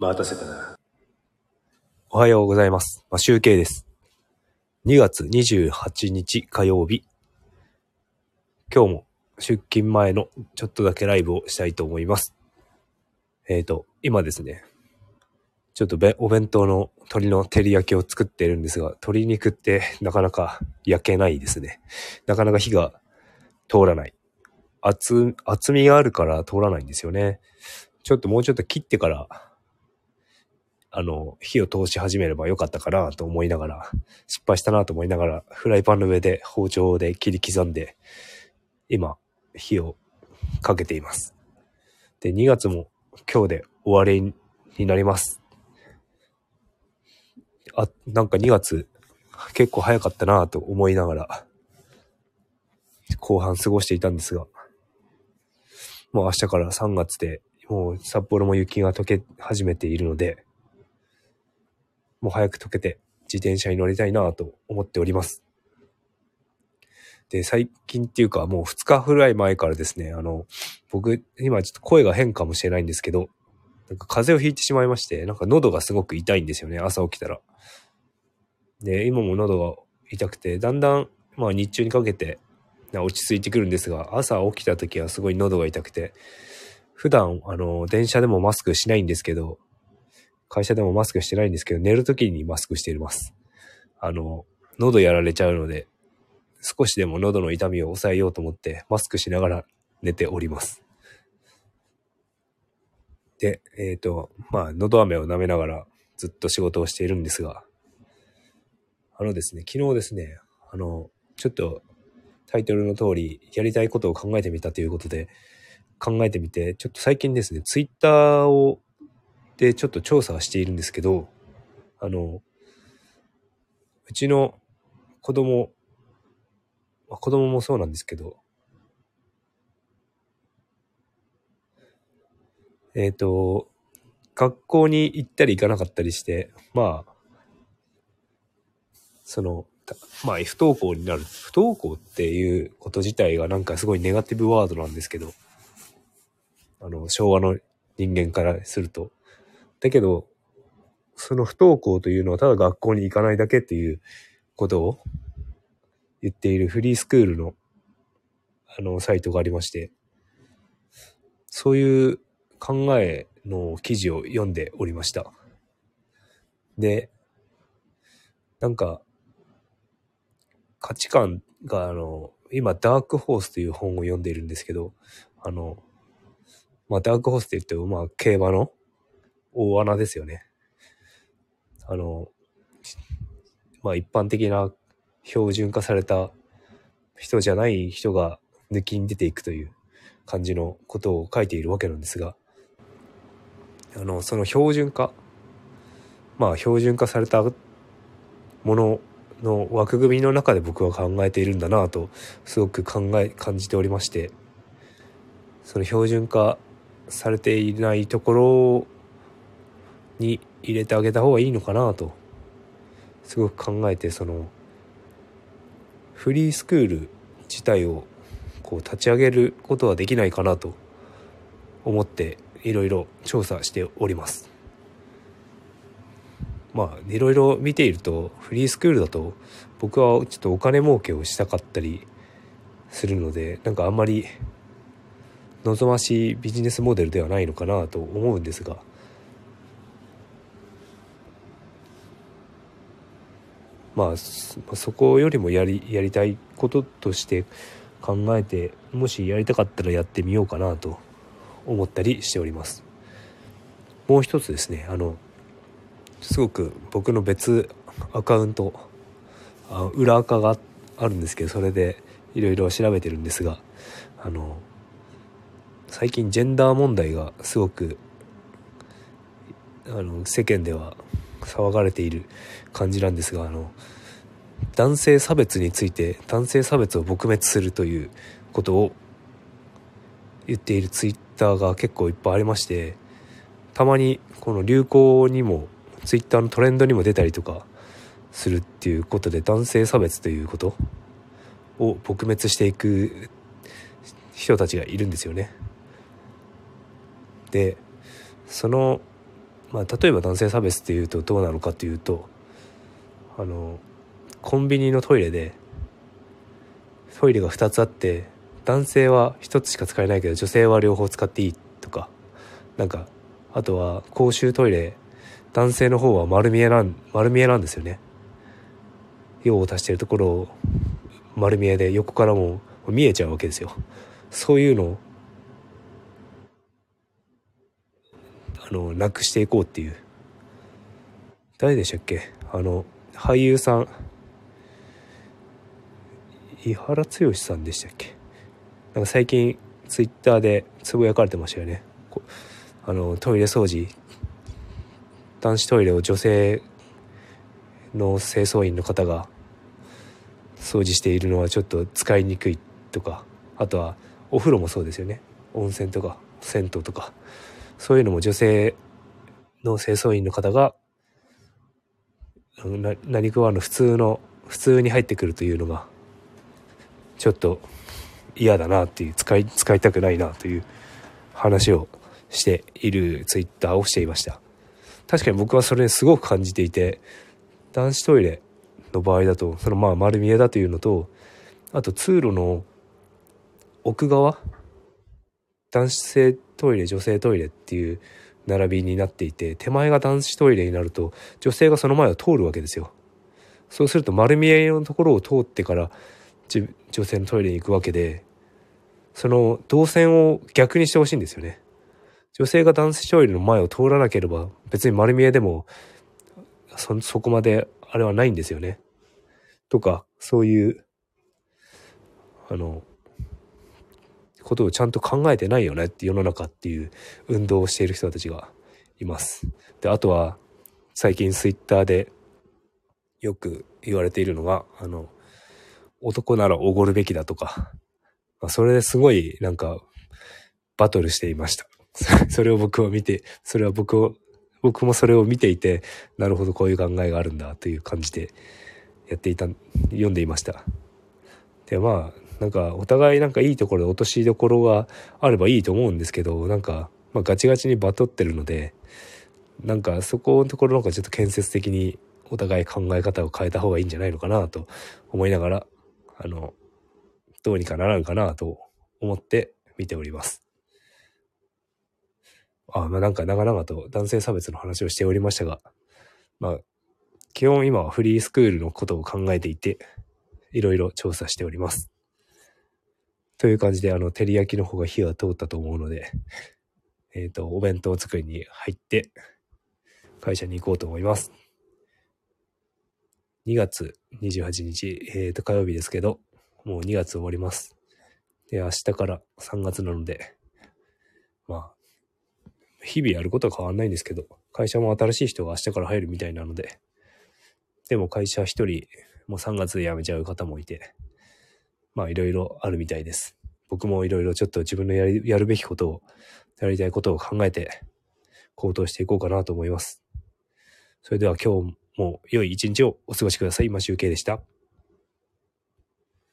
待たせたな。おはようございます。まあ、集計です。2月28日火曜日。今日も出勤前のちょっとだけライブをしたいと思います。えっ、と、今ですね、ちょっとべお弁当の鶏の照り焼きを作ってるんですが、鶏肉ってなかなか焼けないですね。なかなか火が通らない。厚、厚みがあるから通らないんですよね。ちょっともうちょっと切ってからあの、火を通し始めればよかったかなと思いながら、失敗したなと思いながら、フライパンの上で包丁で切り刻んで、今、火をかけています。で、2月も今日で終わりになります。あ、なんか2月結構早かったなと思いながら、後半過ごしていたんですが、もう明日から3月で、もう札幌も雪が溶け始めているので、もう早く溶けて自転車に乗りたいなと思っております。で、最近っていうかもう2日ぐらい前からですね、あの、僕、今ちょっと声が変かもしれないんですけど、なんか風邪をひいてしまいまして、なんか喉がすごく痛いんですよね、朝起きたら。で、今も喉が痛くて、だんだん、まあ日中にかけて落ち着いてくるんですが、朝起きた時はすごい喉が痛くて、普段、あの、電車でもマスクしないんですけど、会社でもマスクしてないんですけど、寝るときにマスクしています。あの、喉やられちゃうので、少しでも喉の痛みを抑えようと思って、マスクしながら寝ております。で、えっ、と、まあ、喉飴を舐めながらずっと仕事をしているんですが、あのですね、昨日ですね、あの、ちょっとタイトルの通り、やりたいことを考えてみたということで、考えてみて、ちょっと最近ですね、ツイッターをでちょっと調査はしているんですけど、あの、うちの子供、まあ子供もそうなんですけど、えっ、と、学校に行ったり行かなかったりして、まあ、その、まあ、不登校になる。不登校っていうこと自体がなんかすごいネガティブワードなんですけど、あの、昭和の人間からすると。だけど、その不登校というのはただ学校に行かないだけっていうことを言っているフリースクールのあのサイトがありまして、そういう考えの記事を読んでおりました。で、なんか、価値観があの、今ダークホースという本を読んでいるんですけど、あの、まあダークホースって言ってもまあ競馬の大穴ですよね。あの、まあ一般的な標準化された人じゃない人が抜きに出ていくという感じのことを書いているわけなんですが、あの、その標準化、まあ標準化されたものの枠組みの中で僕は考えているんだなとすごく考え感じておりましてその標準化されていないところに入れてあげた方がいいのかなとすごく考えてそのフリースクール自体をこう立ち上げることはできないかなと思っていろいろ調査しております。まあいろいろ見ているとフリースクールだと僕はちょっとお金儲けをしたかったりするのでなんかあんまり望ましいビジネスモデルではないのかなと思うんですがまあそこよりもやりやりたいこととして考えてもしやりたかったらやってみようかなと思ったりしております。もう一つですねあのすごく僕の別アカウントあ裏垢があるんですけどそれでいろいろ調べてるんですがあの最近ジェンダー問題がすごくあの世間では騒がれている感じなんですがあの男性差別について男性差別を撲滅するということを言っているツイッターが結構いっぱいありましてたまにこの流行にもツイッターのトレンドにも出たりとかするっていうことで男性差別ということを撲滅していく人たちがいるんですよね。でそのまあ例えば男性差別っていうとどうなのかっていうとあのコンビニのトイレでトイレが2つあって男性は1つしか使えないけど女性は両方使っていいとかなんかあとは公衆トイレ男性の方は丸見えなん丸見えなんですよね。用を足してるところを丸見えで横からも見えちゃうわけですよ。そういうのあのなくしていこうっていう。誰でしたっけ？あの俳優さん。井原剛さんでしたっけ？なんか最近ツイッターでつぶやかれてましたよね。あのトイレ掃除。男子トイレを女性の清掃員の方が掃除しているのはちょっと使いにくいとかあとはお風呂もそうですよね。温泉とか銭湯とか。そういうのも女性の清掃員の方がな何食わぬ普通の普通に入ってくるというのがちょっと嫌だなっていう使い使いたくないなという話をしているツイッターをしていました。確かに僕はそれすごく感じていて男子トイレの場合だとそのまあ丸見えだというのとあと通路の奥側男性トイレ女性トイレっていう並びになっていて手前が男子トイレになると女性がその前を通るわけですよ。そうすると丸見えのところを通ってから女性のトイレに行くわけでその動線を逆にしてほしいんですよね。女性が男子トイレの前を通らなければ別に丸見えでもそそこまであれはないんですよね。とかそういうあのことをちゃんと考えてないよねって世の中っていう運動をしている人たちがいます。で、あとは最近ツイッターでよく言われているのが、あの、男ならおごるべきだとか、まあ、それですごいなんかバトルしていました。それを僕は見て、それは僕を、僕もそれを見ていて、なるほどこういう考えがあるんだという感じでやっていた、読んでいました。で、まあ、なんかお互いなんかいいところで落としどころがあればいいと思うんですけどなんか、まあ、ガチガチにバトってるのでなんかそこのところなんかちょっと建設的にお互い考え方を変えた方がいいんじゃないのかなと思いながらあのどうにかならんかなと思って見ております。あまあなんか長々と男性差別の話をしておりましたが、まあ基本今はフリースクールのことを考えていて、いろいろ調査しております。という感じで、あの、照り焼きの方が火は通ったと思うので、えっ、ー、と、お弁当作りに入って、会社に行こうと思います。2月28日、えっ、ー、と、火曜日ですけど、もう2月終わります。で、明日から3月なので、まあ、日々やることは変わんないんですけど、会社も新しい人が明日から入るみたいなので、でも会社一人、もう3月で辞めちゃう方もいて、まあいろいろあるみたいです。僕もいろいろちょっと自分のやりやるべきことを、やりたいことを考えて行動していこうかなと思います。それでは今日も良い一日をお過ごしください。今集計でした。